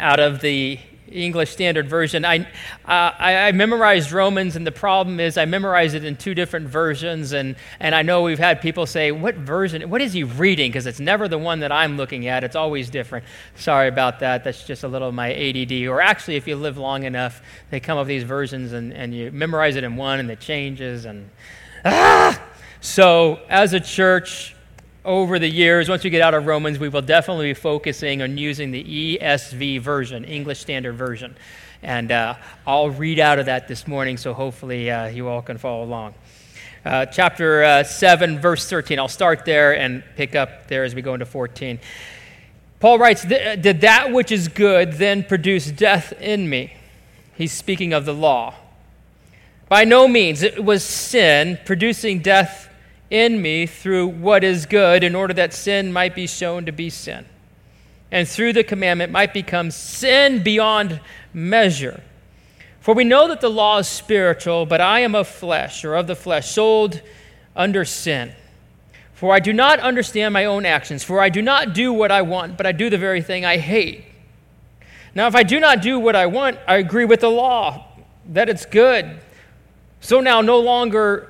out of the English Standard Version. I, uh, I, I, memorized Romans, and the problem is I memorized it in two different versions. And, and I know we've had people say, What version? What is he reading? Because it's never the one that I'm looking at, it's always different. Sorry about that. That's just a little of my ADD. Or actually, if you live long enough, they come up with these versions, and, and you memorize it in one, and it changes. And ah! So, as a church, over the years, once we get out of Romans, we will definitely be focusing on using the ESV version, English Standard Version. And uh, I'll read out of that this morning, so hopefully uh, you all can follow along. Uh, chapter uh, 7, verse 13. I'll start there and pick up there as we go into 14. Paul writes, Did that which is good then produce death in me? He's speaking of the law. By no means. It was sin producing death in me through what is good, in order that sin might be shown to be sin. And through the commandment might become sin beyond measure. For we know that the law is spiritual, but I am of flesh, or of the flesh, sold under sin. For I do not understand my own actions, for I do not do what I want, but I do the very thing I hate. Now, if I do not do what I want, I agree with the law that it's good. So now, no longer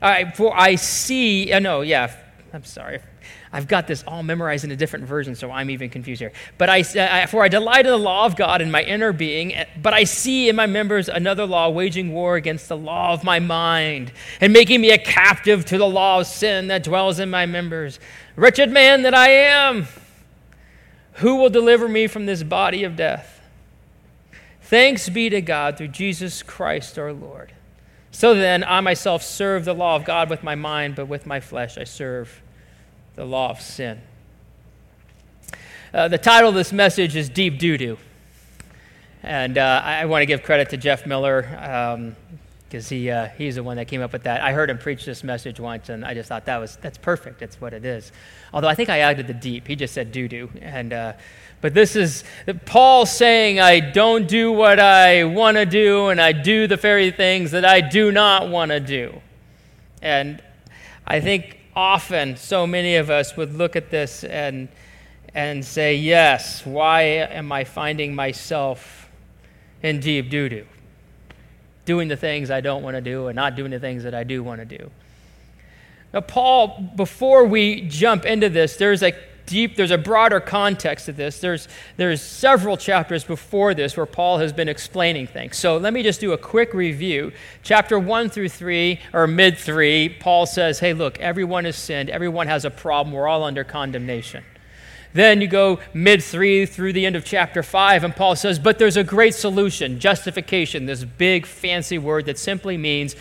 uh, for I see, uh, no, yeah, I'm sorry. I've got this all memorized in a different version, so I'm even confused here. But I, uh, for I delight in the law of God in my inner being, uh, but I see in my members another law waging war against the law of my mind and making me a captive to the law of sin that dwells in my members. Wretched man that I am, who will deliver me from this body of death? Thanks be to God through Jesus Christ our Lord. So then, I myself serve the law of God with my mind, but with my flesh I serve the law of sin. Uh, the title of this message is Deep Doo Doo. And uh, I, want to give credit to Jeff Miller because um, he, uh, he's the one that came up with that. I heard him preach this message once, and I just thought that was that's perfect. That's what it is. Although I think I added the deep. He just said doo doo. And uh, but this is Paul saying, I don't do what I want to do, and I do the very things that I do not want to do. And I think often so many of us would look at this and, and say, Yes, why am I finding myself in deep doo doo? Doing the things I don't want to do and not doing the things that I do want to do. Now, Paul, before we jump into this, there's a deep, there's a broader context to this. There's, there's several chapters before this where Paul has been explaining things. So let me just do a quick review. Chapter 1 through 3, or mid 3, Paul says, hey, look, everyone has sinned, everyone has a problem, we're all under condemnation. Then you go mid 3 through the end of chapter 5, and Paul says, but there's a great solution justification, this big fancy word that simply means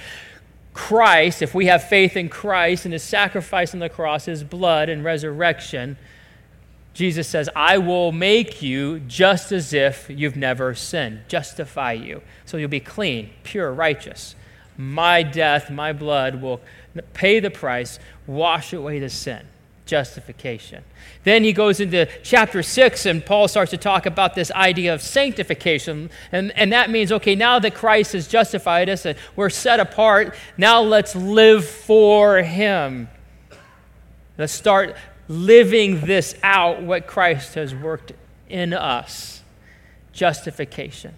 Christ, if we have faith in Christ and his sacrifice on the cross, his blood and resurrection, Jesus says, I will make you just as if you've never sinned, justify you. So you'll be clean, pure, righteous. My death, my blood will pay the price, wash away the sin. Justification. Then he goes into chapter 6, and Paul starts to talk about this idea of sanctification. And, and that means, okay, now that Christ has justified us and we're set apart, now let's live for him. Let's start living this out, what Christ has worked in us justification.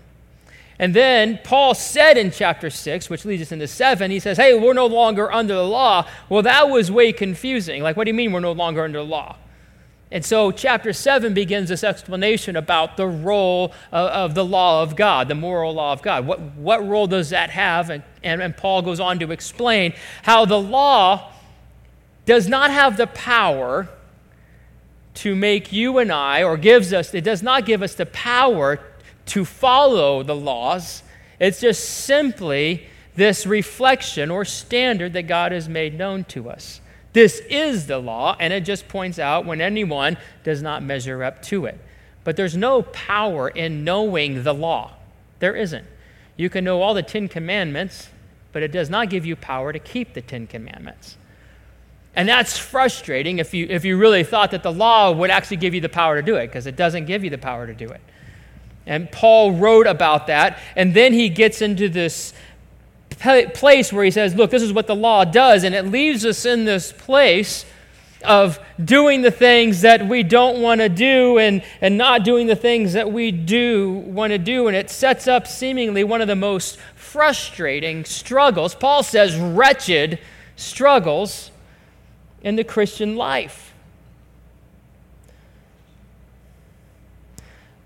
And then Paul said in chapter 6, which leads us into 7, he says, Hey, we're no longer under the law. Well, that was way confusing. Like, what do you mean we're no longer under the law? And so, chapter 7 begins this explanation about the role of, of, the law of God, the moral law of God. What, what role does that have? And, and, and Paul goes on to explain how the law does not have the power to make you and I, or gives us, it does not give us the power to follow the laws. It's just simply this reflection or standard that God has made known to us. This is the law, and it just points out when anyone does not measure up to it. But there's no power in knowing the law. There isn't. You can know all the Ten Commandments, but it does not give you power to keep the Ten Commandments. And that's frustrating if you, if you really thought that the law would actually give you the power to do it, because it doesn't give you the power to do it. And Paul wrote about that, and then he gets into this place where he says, Look, this is what the law does, and it leaves us in this place of doing the things that we don't want to do and, and not doing the things that we do want to do. And it sets up seemingly one of the most frustrating struggles. Paul says, wretched struggles in the Christian life.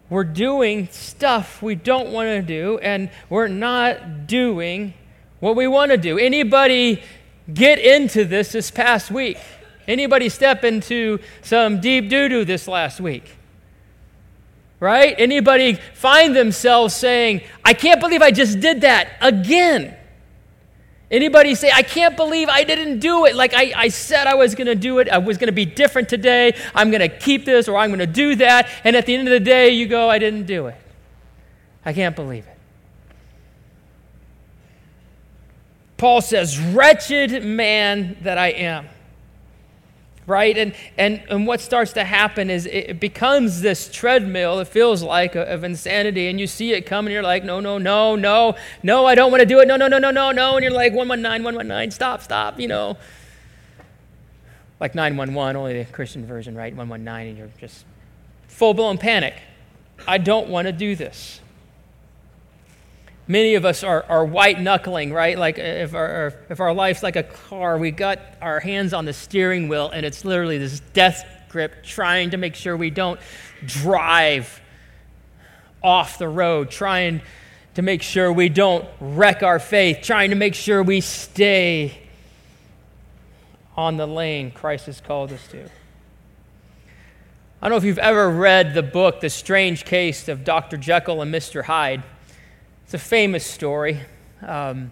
We're doing stuff we don't want to do, and we're not doing what we want to do. Anybody get into this this past week? Anybody step into some deep doo-doo this last week? Right? Anybody find themselves saying, I can't believe I just did that again? Anybody say, I can't believe I didn't do it like I, I said I was going to do it. I was going to be different today. I'm going to keep this or I'm going to do that. And at the end of the day, you go, I didn't do it. I can't believe it. Paul says, Wretched man that I am right? And, and, and what starts to happen is it becomes this treadmill, it feels like, of insanity. And you see it coming, and you're like, no, no, no, no, no, I don't want to do it. No, no, no, no, no, no. And you're like, 119, 119, stop, stop, you know. Like 911, only the Christian version, right? 119, and you're just full blown panic. I don't want to do this. Many of us are, are white knuckling, right? Like if our, if our life's like a car, we got our hands on the steering wheel and it's literally this death grip trying to make sure we don't drive off the road, trying to make sure we don't wreck our faith, trying to make sure we stay on the lane Christ has called us to. I don't know if you've ever read the book, The Strange Case of Dr. Jekyll and Mr. Hyde. It's a famous story um,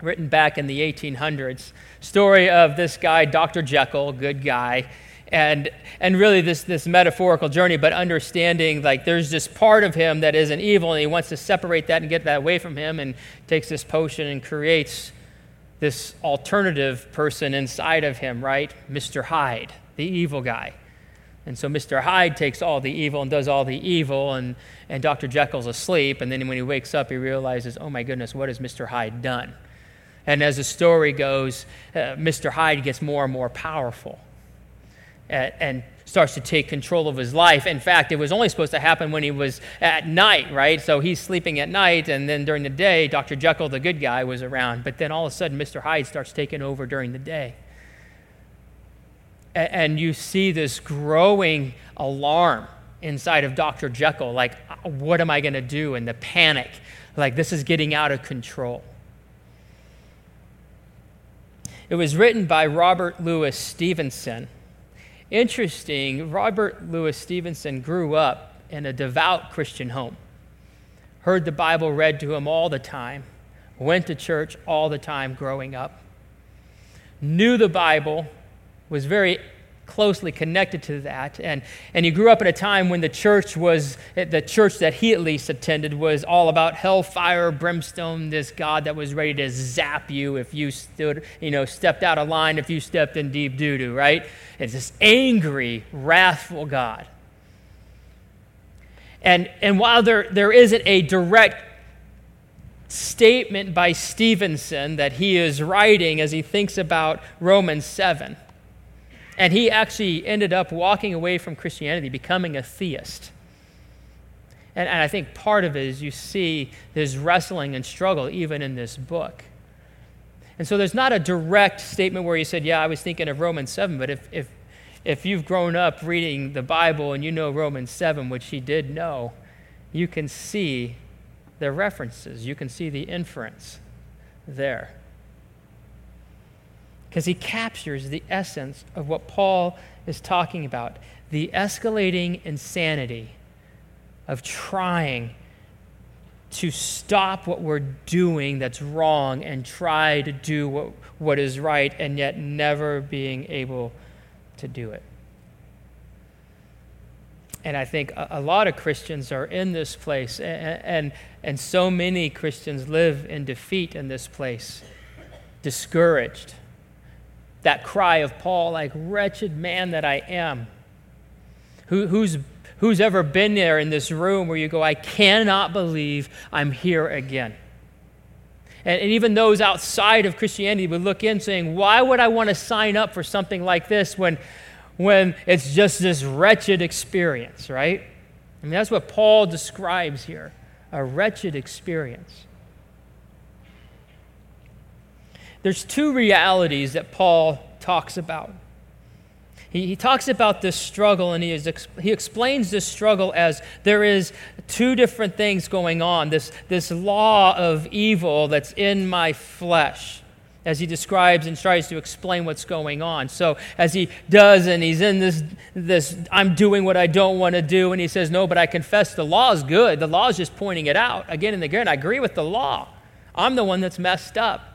written back in the 1800s. Story of this guy, Dr. Jekyll, good guy, and and really this this metaphorical journey, but understanding like there's this part of him that is an evil, and he wants to separate that and get that away from him, and takes this potion and creates this alternative person inside of him, right? Mr. Hyde, the evil guy. And so Mr. Hyde takes all the evil and does all the evil, and, and Dr. Jekyll's asleep. And then when he wakes up, he realizes, oh my goodness, what has Mr. Hyde done? And as the story goes, uh, Mr. Hyde gets more and more powerful and, and starts to take control of his life. In fact, it was only supposed to happen when he was at night, right? So he's sleeping at night, and then during the day, Dr. Jekyll, the good guy, was around. But then all of a sudden, Mr. Hyde starts taking over during the day and you see this growing alarm inside of Dr. Jekyll like, what am I going to do? And the panic, like, this is getting out of control. It was written by Robert Louis Stevenson. Interesting, Robert Louis Stevenson grew up in a devout Christian home, heard the Bible read to him all the time, went to church all the time growing up, knew the Bible was very closely connected to that. And, and he grew up in a time when the church was, the church that he at least attended was all about hellfire, brimstone, this God that was ready to zap you if you stood, you know, stepped out of line, if you stepped in deep doo doo, right? It's this angry, wrathful God. And, and while there, there isn't a direct statement by Stevenson that he is writing as he thinks about Romans 7, and he actually ended up walking away from Christianity, becoming a theist. And, and I think part of it is you see this wrestling and struggle even in this book. And so there's not a direct statement where he said, Yeah, I was thinking of Romans 7, but if, if, if you've grown up reading the Bible and you know Romans 7, which he did know, you can see the references, you can see the inference there because he captures the essence of what Paul is talking about the escalating insanity of trying to stop what we're doing that's wrong and try to do what, what is right and yet never being able to do it. And I think a, lot of Christians are in this place, and, and, and so many Christians live in defeat in this place, discouraged. That cry of Paul, like, wretched man that I am. Who, who's, who's ever been there in this room where you go, I cannot believe I'm here again? And, and, even those outside of Christianity would look in saying, Why would I want to sign up for something like this when, when it's just this wretched experience, right? I mean, that's what Paul describes here a wretched experience. There's two realities that Paul talks about. He, he talks about this struggle and he, is, he explains this struggle as there is two different things going on this, this law of evil that's in my flesh as he describes and tries to explain what's going on. So as he does, and he's in this, this I'm doing what I don't want to do, and he says, No, but I confess the law is good. The law is just pointing it out again and again. I agree with the law. I'm the one that's messed up.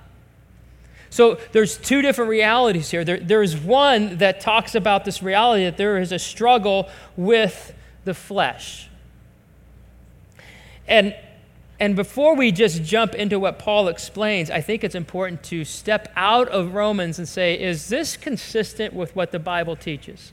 So there's two different realities here. There, there's one that talks about this reality that there is a struggle with the flesh. And and before we just jump into what Paul explains, I think it's important to step out of Romans and say, is this consistent with what the Bible teaches?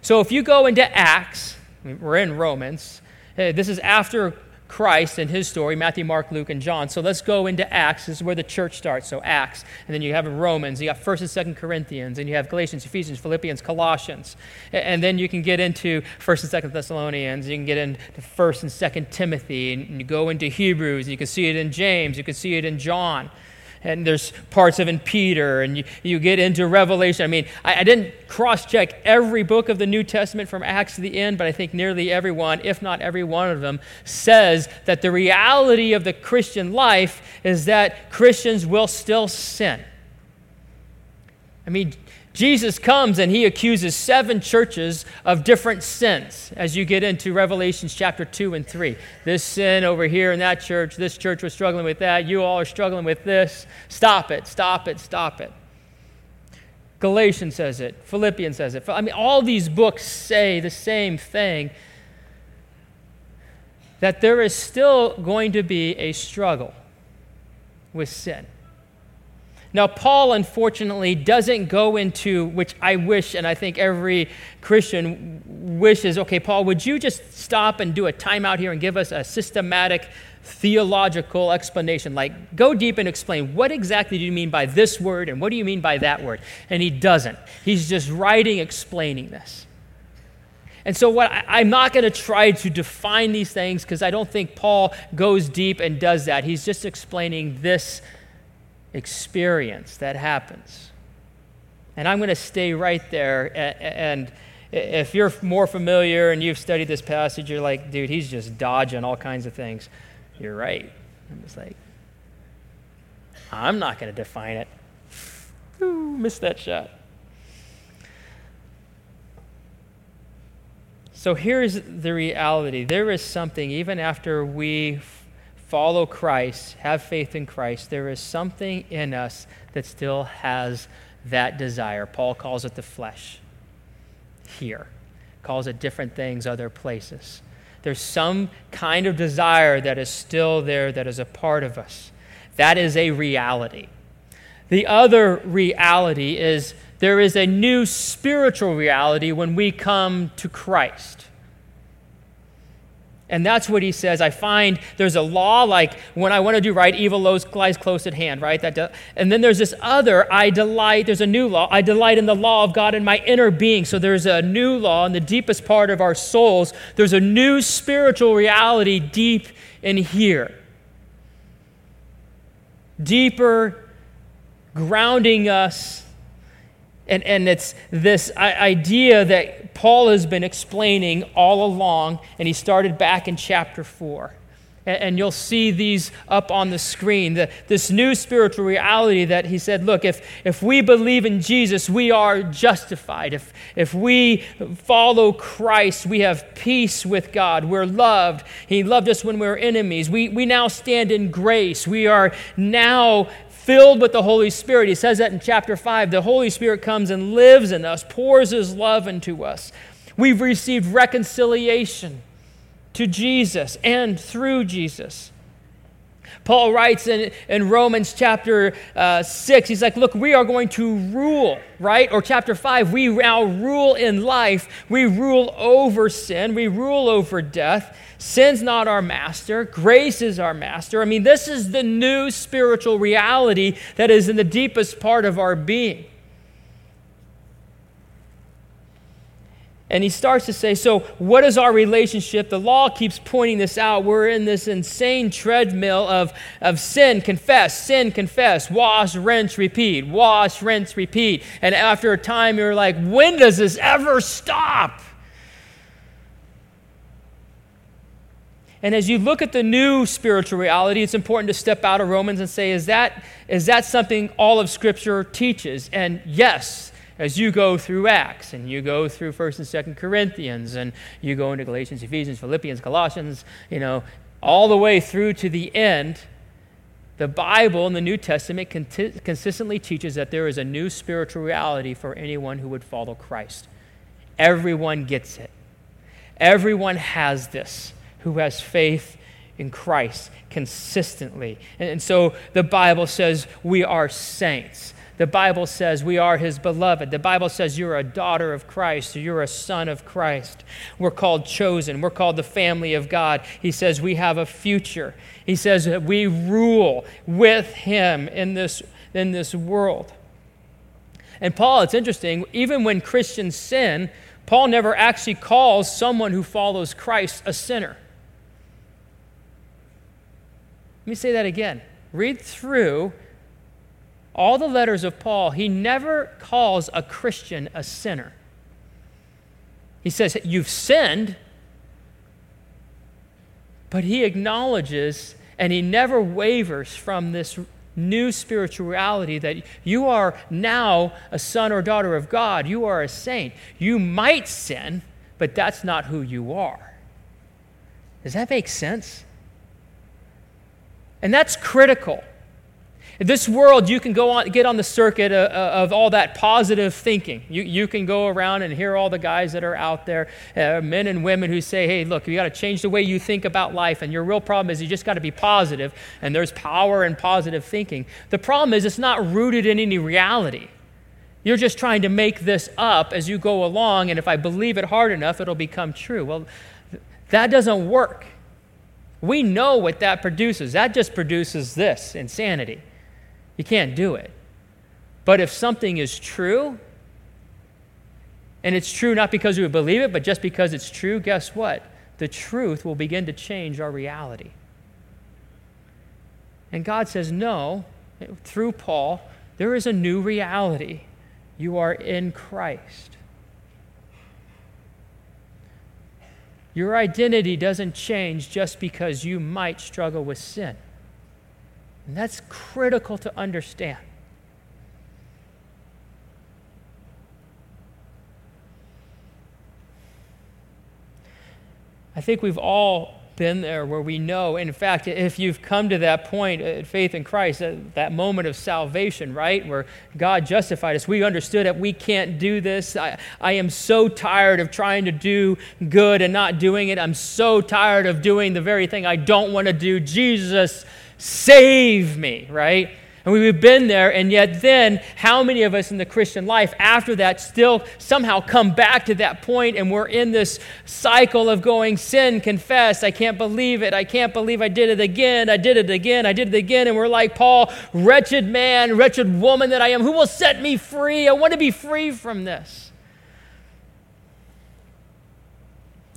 So if you go into Acts, we're in Romans, this is after Christ and his story, Matthew, Mark, Luke, and John. So let's go into Acts. This is where the church starts. So Acts. And then you have Romans. You got 1st and 2nd Corinthians. And you have Galatians, Ephesians, Philippians, Colossians. And then you can get into 1st and 2nd Thessalonians. You can get into 1st and 2nd Timothy. And you go into Hebrews. You can see it in James. You can see it in John and there's parts of in Peter, and you, you get into Revelation. I mean, I, I didn't cross check every book of the New Testament from Acts to the end, but I think nearly every one, if not every one of them, says that the reality of the Christian life is that Christians will still sin. I mean, Jesus comes and he accuses seven churches of different sins as you get into Revelations chapter 2 and 3. This sin over here in that church, this church was struggling with that, you all are struggling with this. Stop it, stop it, stop it. Galatians says it, Philippians says it. I mean, all these books say the same thing that there is still going to be a struggle with sin. Now, Paul unfortunately doesn't go into, which I wish, and I think every Christian wishes, okay, Paul, would you just stop and do a timeout here and give us a systematic theological explanation? Like, go deep and explain what exactly do you mean by this word and what do you mean by that word? And he doesn't. He's just writing, explaining this. And so, what I, am not going to try to define these things because I don't think Paul goes deep and does that. He's just explaining this experience that happens. And I'm going to stay right there. And if you're more familiar and you've studied this passage, you're like, dude, he's just dodging all kinds of things. You're right. I'm just like, I'm not going to define it. Ooh, missed that shot. So here's the reality there is something, even after we follow Christ, have faith in Christ, there is something in us that still has that desire. Paul calls it the flesh here, calls it different things other places. There's some kind of desire that is still there, that is a part of us. That is a reality. The other reality is there is a new spiritual reality when we come to Christ. And that's what he says. I find there's a law like when I want to do right, evil lies close at hand, right? That and then there's this other, I delight, there's a new law. I delight in the law of God in my inner being. So there's a new law in the deepest part of our souls. There's a new spiritual reality deep in here. Deeper, grounding us and, and it's this idea that Paul has been explaining all along, and he started back in chapter 4. And, and you'll see these up on the screen. The, this new spiritual reality that he said, look, if, if we believe in Jesus, we are justified. If, if we follow Christ, we have peace with God. We're loved. He loved us when we were enemies. We, we now stand in grace. We are now filled with the Holy Spirit. He says that in chapter 5. The Holy Spirit comes and lives in us, pours his love into us. We've received reconciliation to Jesus and through Jesus. Paul writes in, in Romans chapter uh, 6, he's like, Look, we are going to rule, right? Or chapter 5, we now rule in life. We rule over sin, we rule over death. Sin's not our master, grace is our master. I mean, this is the new spiritual reality that is in the deepest part of our being. And he starts to say, So, what is our relationship? The law keeps pointing this out. We're in this insane treadmill of, of sin, confess, sin, confess, wash, rinse, repeat, wash, rinse, repeat. And after a time, you're like, When does this ever stop? And as you look at the new spiritual reality, it's important to step out of Romans and say, is that, is that something all of Scripture teaches? And yes, as you go through Acts and you go through 1st and 2nd Corinthians and you go into Galatians, Ephesians, Philippians, Colossians, you know, all the way through to the end, the Bible in the New Testament consistently teaches that there is a new spiritual reality for anyone who would follow Christ. Everyone gets it. Everyone has this who has faith in Christ consistently. And, and so the Bible says we are saints. The Bible says we are his beloved. The Bible says you're a daughter of Christ, you're a son of Christ. We're called chosen, we're called the family of God. He says we have a future. He says that we rule with him in this, in this world. And Paul, it's interesting, even when Christians sin, Paul never actually calls someone who follows Christ a sinner. Let me say that again. Read through all the letters of Paul, he never calls a Christian a sinner. He says, You've sinned, but he acknowledges and he never wavers from this new spirituality that you are now a son or daughter of God. You are a saint. You might sin, but that's not who you are. Does that make sense? And that's critical. This world, you can go on, get on the circuit of, uh, uh, of all that positive thinking. You, you can go around and hear all the guys that are out there, uh, men and women who say, hey, look, you got to change the way you think about life, and your real problem is you just got to be positive, and there's power in positive thinking. The problem is it's not rooted in any reality. You're just trying to make this up as you go along, and if I believe it hard enough, it'll become true. Well, that doesn't work. We know what that produces. That just produces this insanity. You can't do it. But if something is true, and it's true not because we believe it, but just because it's true, guess what? The truth will begin to change our reality. And God says, no, through Paul, there is a new reality. You are in Christ. Your identity doesn't change just because you might struggle with sin. And that's critical to understand. I think we've all been there where we know. In fact, if you've come to that point at faith in Christ, that, that moment of salvation, right, where God justified us, we understood that we can't do this. I, I am so tired of trying to do good and not doing it. I'm so tired of doing the very thing I don't want to do. Jesus, Save me, right? And we've been there, and yet then, how many of us in the Christian life after that still somehow come back to that point and we're in this cycle of going, sin, confess, I can't believe it, I can't believe I did it again, I did it again, I did it again, and we're like, Paul, wretched man, wretched woman that I am, who will set me free? I want to be free from this.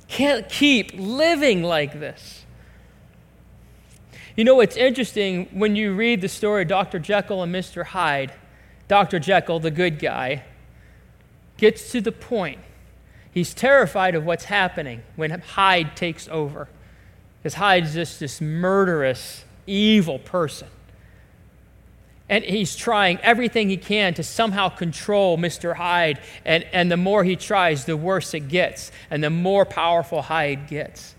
Can't keep living like this. You know, it's interesting when you read the story of Dr. Jekyll and Mr. Hyde. Dr. Jekyll, the good guy, gets to the point. He's terrified of what's happening when Hyde takes over. Because Hyde's just this murderous, evil person. And he's trying everything he can to somehow control Mr. Hyde. And, and the more he tries, the worse it gets, and the more powerful Hyde gets.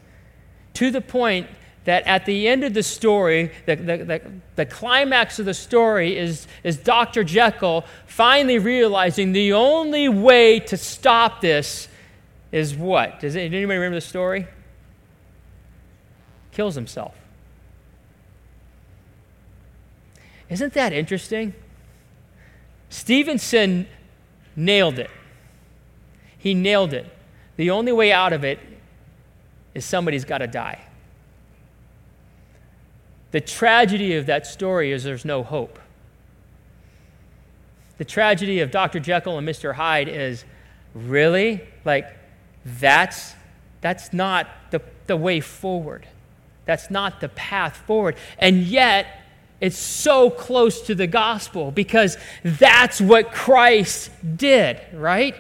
To the point that at the end of the story, the, the, the, the, climax of the story is, is Dr. Jekyll finally realizing the only way to stop this is what? Does anybody remember the story? Kills himself. Isn't that interesting? Stevenson nailed it. He nailed it. The only way out of it is somebody's got to die. The tragedy of that story is there's no hope. The tragedy of Dr. Jekyll and Mr. Hyde is really like that's that's not the, the way forward. That's not the path forward. And yet, it's so close to the gospel because that's what Christ did, right?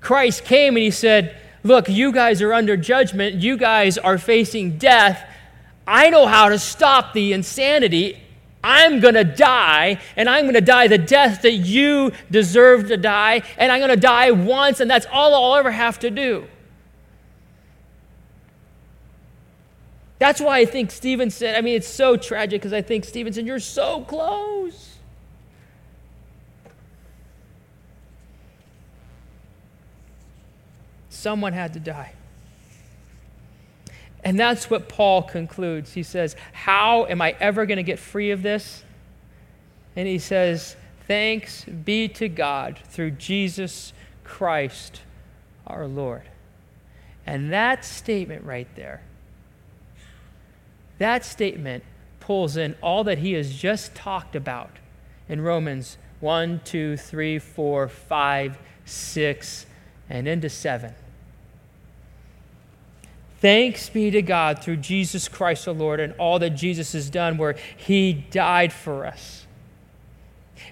Christ came and he said, Look, you guys are under judgment. You guys are facing death. I know how to stop the insanity. I'm going to die, and I'm going to die the death that you deserve to die, and I'm going to die once, and that's all I'll ever have to do. That's why I think Stevenson, I mean, it's so tragic because I think Stevenson, you're so close. Someone had to die. And that's what Paul concludes. He says, How am I ever going to get free of this? And he says, Thanks be to God through Jesus Christ our Lord. And that statement right there, that statement pulls in all that he has just talked about in Romans 1, 2, 3, 4, 5, 6, and into 7. Thanks be to God through Jesus Christ the Lord and all that Jesus has done, where he died for us.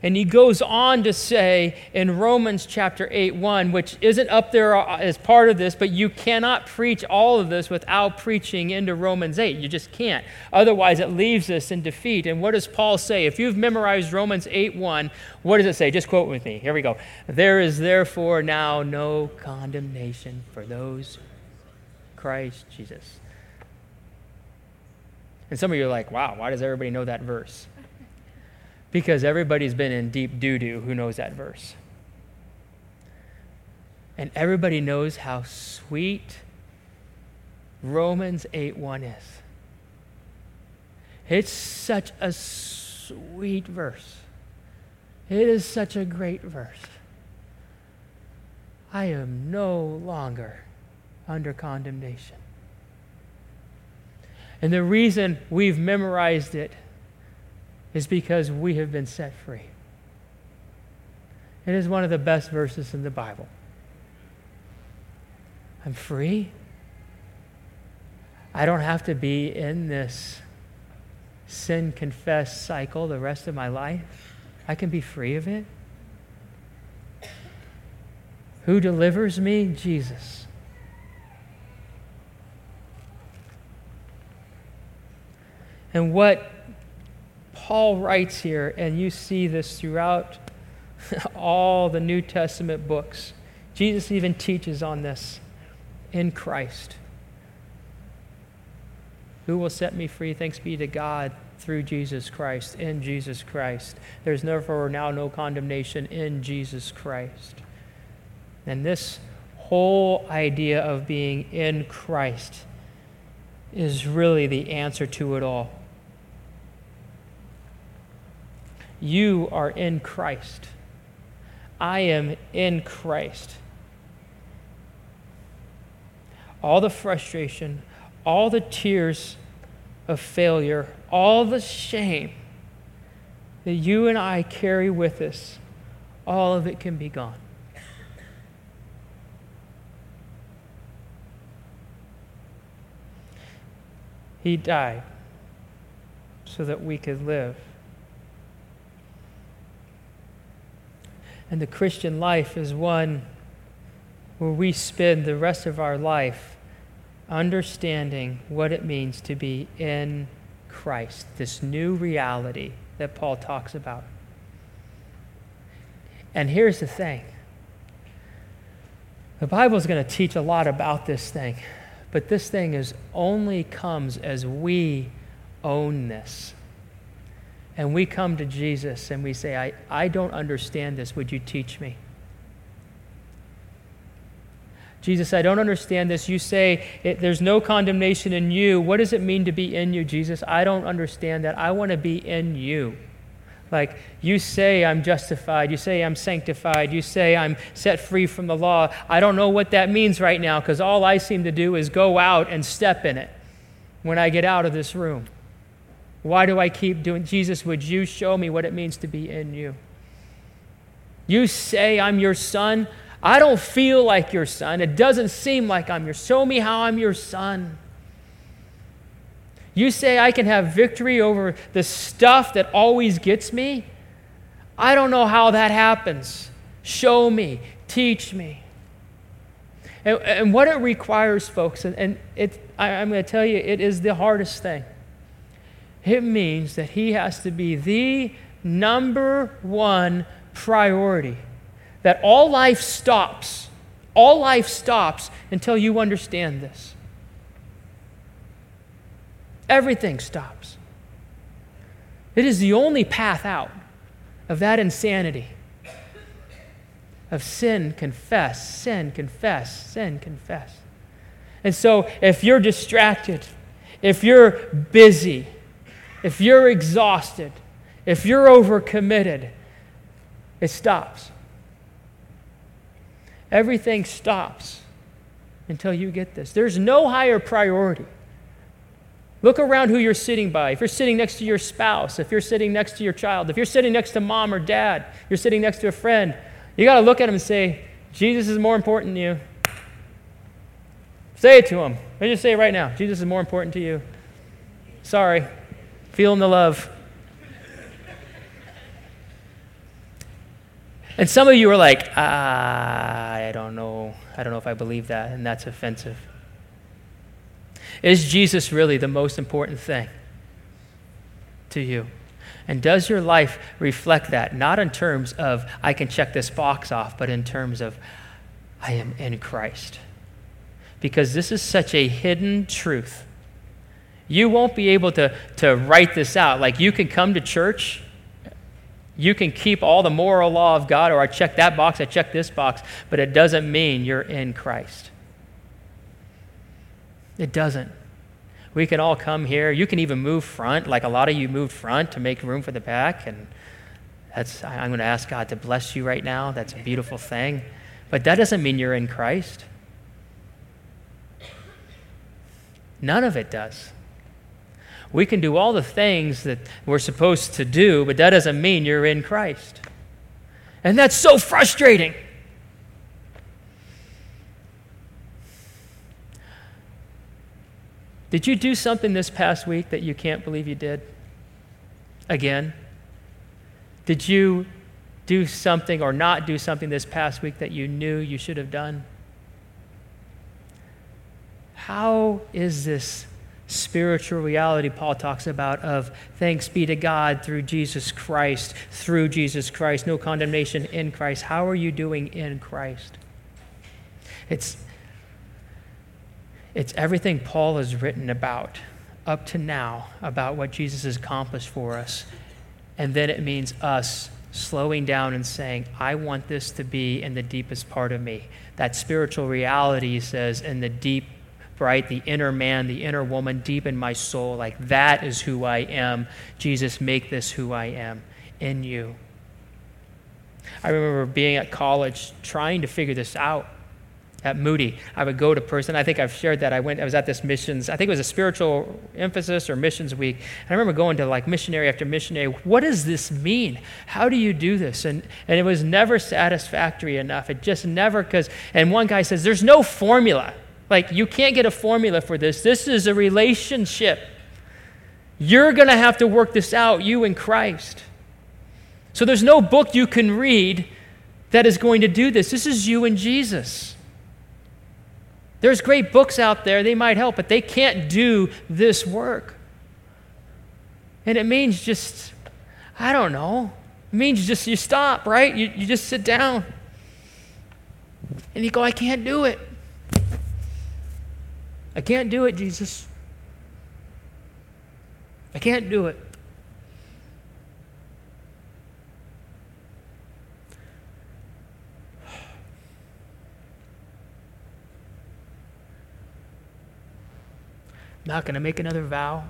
And he goes on to say in Romans chapter 8 1, which isn't up there as part of this, but you cannot preach all of this without preaching into Romans 8. You just can't. Otherwise, it leaves us in defeat. And what does Paul say? If you've memorized Romans 8 1, what does it say? Just quote with me. Here we go. There is therefore now no condemnation for those Christ Jesus. And some of you are like, wow, why does everybody know that verse? Because everybody's been in deep doo doo who knows that verse. And everybody knows how sweet Romans 8 1 is. It's such a sweet verse. It is such a great verse. I am no longer under condemnation. And the reason we've memorized it is because we have been set free. It is one of the best verses in the Bible. I'm free. I don't have to be in this sin confess cycle the rest of my life. I can be free of it. Who delivers me? Jesus. And what Paul writes here, and you see this throughout all the New Testament books, Jesus even teaches on this in Christ. Who will set me free? Thanks be to God through Jesus Christ, in Jesus Christ. There's therefore now no condemnation in Jesus Christ. And this whole idea of being in Christ is really the answer to it all. You are in Christ. I am in Christ. All the frustration, all the tears of failure, all the shame that you and I carry with us, all of it can be gone. He died so that we could live. And the Christian life is one where we spend the rest of our life understanding what it means to be in Christ, this new reality that Paul talks about. And here's the thing the Bible is going to teach a lot about this thing, but this thing is only comes as we own this and we come to Jesus and we say, I, I don't understand this. Would you teach me? Jesus, I don't understand this. You say there's no condemnation in you. What does it mean to be in you, Jesus? I don't understand that. I want to be in you. Like, you say I'm justified. You say I'm sanctified. You say I'm set free from the law. I don't know what that means right now because all I seem to do is go out and step in it when I get out of this room. Why do I keep doing? Jesus, would you show me what it means to be in you? You say I'm your son. I don't feel like your son. It doesn't seem like I'm your. Show me how I'm your son. You say I can have victory over the stuff that always gets me. I don't know how that happens. Show me, teach me. And, and what it requires, folks, and, and it, I, I'm going to tell you, it is the hardest thing. It means that he has to be the number one priority that all life stops. All life stops until you understand this. Everything stops. It is the only path out of that insanity of sin, confess, sin, confess, sin, confess. And so, if you're distracted, if you're busy, if you're exhausted, if you're overcommitted, it stops. Everything stops until you get this. There's no higher priority. Look around who you're sitting by. If you're sitting next to your spouse, if you're sitting next to your child, if you're sitting next to mom or dad, you're sitting next to a friend, you got to look at them and say, Jesus is more important than you. Say it to them. Let me just say it right now. Jesus is more important to you. Sorry. Feeling the love. And some of you are like, ah, I don't know. I don't know if I believe that, and that's offensive. Is Jesus really the most important thing to you? And does your life reflect that? Not in terms of, I can check this box off, but in terms of, I am in Christ. Because this is such a hidden truth. You won't be able to, to write this out. Like, you can come to church you can keep all the moral law of God, or I check that box, I check this box, but it doesn't mean you're in Christ. It doesn't. We can all come here. You can even move front, like a lot of you moved front to make room for the back. And that's, I'm going to ask God to bless you right now. That's a beautiful thing. But that doesn't mean you're in Christ. None of it does. We can do all the things that we're supposed to do, but that doesn't mean you're in Christ. And that's so frustrating. Did you do something this past week that you can't believe you did? Again? Did you do something or not do something this past week that you knew you should have done? How is this spiritual reality Paul talks about of thanks be to God through Jesus Christ, through Jesus Christ, no condemnation in Christ. How are you doing in Christ? It's, it's everything Paul has written about up to now about what Jesus has accomplished for us. And then it means us slowing down and saying, I want this to be in the deepest part of me. That spiritual reality says, in the deep right? The inner man, the inner woman deep in my soul. Like that is who I am. Jesus, make this who I am in you. I remember being at college trying to figure this out. At Moody, I would go to person. I think I've shared that. I went. I was at this missions. I think it was a spiritual emphasis or missions week. And I remember going to like missionary after missionary. What does this mean? How do you do this? And and it was never satisfactory enough. It just never because. And one guy says, "There's no formula." Like, you can't get a formula for this. This is a relationship. You're going to have to work this out, you and Christ. So there's no book you can read that is going to do this. This is you and Jesus. There's great books out there, they might help, but they can't do this work. And it means just, I don't know, it means just you stop, right? You, you just sit down. And you go, I can't do it. I can't do it, Jesus. I can't do it. Not going to make another vow.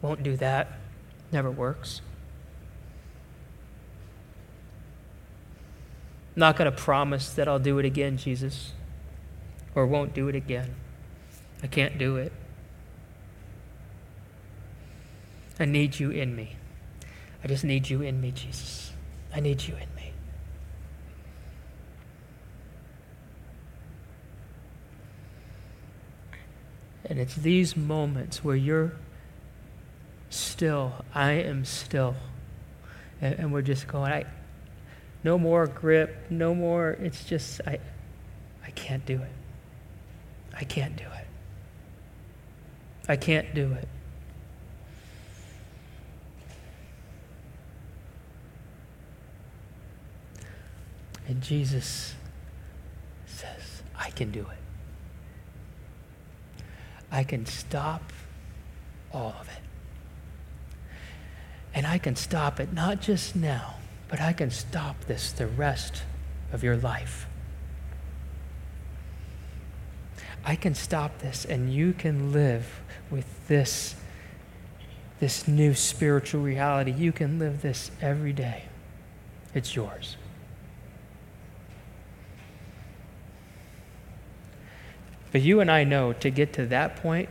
Won't do that. Never works. Not going to promise that I'll do it again, Jesus or won't do it again. I can't do it. I need you in me. I just need you in me, Jesus. I need you in me. And it's these moments where you're still, I am still. And, and, we're just going, I no more grip, no more, it's just I I can't do it. I can't do it. I can't do it. And Jesus says, I can do it. I can stop all of it. And I can stop it not just now, but I can stop this the rest of your life. I can stop this and you can live with this, this new spiritual reality. You can live this every day. It's yours. But you and I know to get to that point,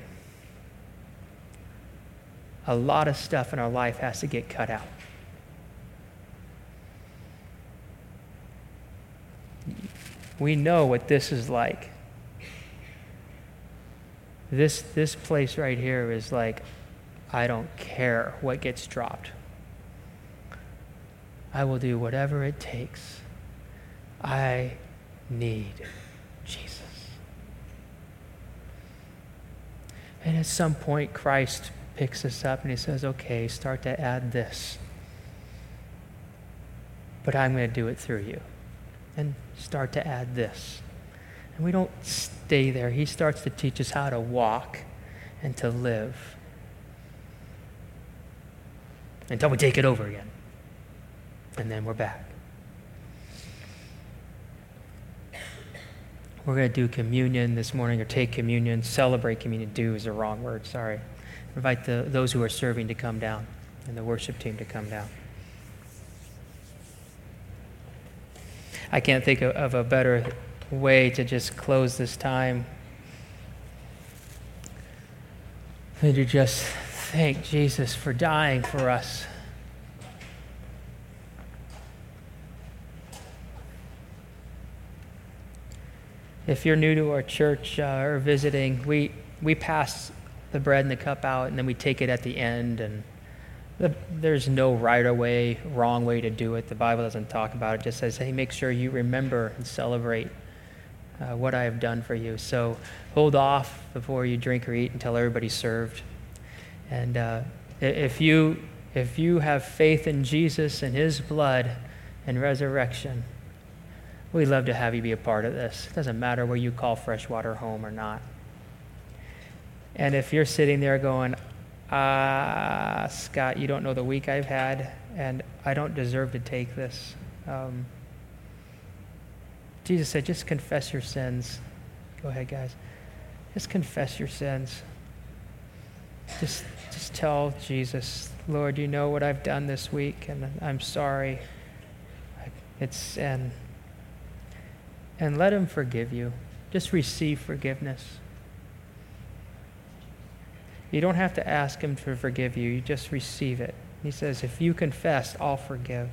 a lot of stuff in our life has to get cut out. We know what this is like. This, this place right here is like, I don't care what gets dropped. I will do whatever it takes. I need Jesus. And at some point, Christ picks us up and he says, okay, start to add this. But I'm going to do it through you. And start to add this. And we don't stay there. He starts to teach us how to walk and to live until we take it over again. And then we're back. We're going to do communion this morning or take communion. Celebrate communion. Do is the wrong word, sorry. Invite the, those who are serving to come down and the worship team to come down. I can't think of, of a better way to just close this time And to just thank Jesus for dying for us. If you're new to our church uh, or visiting, we, we pass the bread and the cup out, and then we take it at the end. And the, there's no right or way, wrong way to do it. The Bible doesn't talk about it. It just says, hey, make sure you remember and celebrate uh, what I have done for you. So hold off before you drink or eat until everybody's served. And uh, if you if you have faith in Jesus and His blood and resurrection, We'd love to have you be a part of this. It doesn't matter where you call freshwater home or not. And if you're sitting there going, ah, Scott, you don't know the week I've had, and I don't deserve to take this. Um, Jesus said, just confess your sins. Go ahead, guys. Just confess your sins. Just, just tell Jesus, Lord, you know what I've done this week, and I'm sorry. It's sin and let Him forgive you. Just receive forgiveness. You don't have to ask Him to forgive you, you just receive it. He says, If you confess, I'll forgive.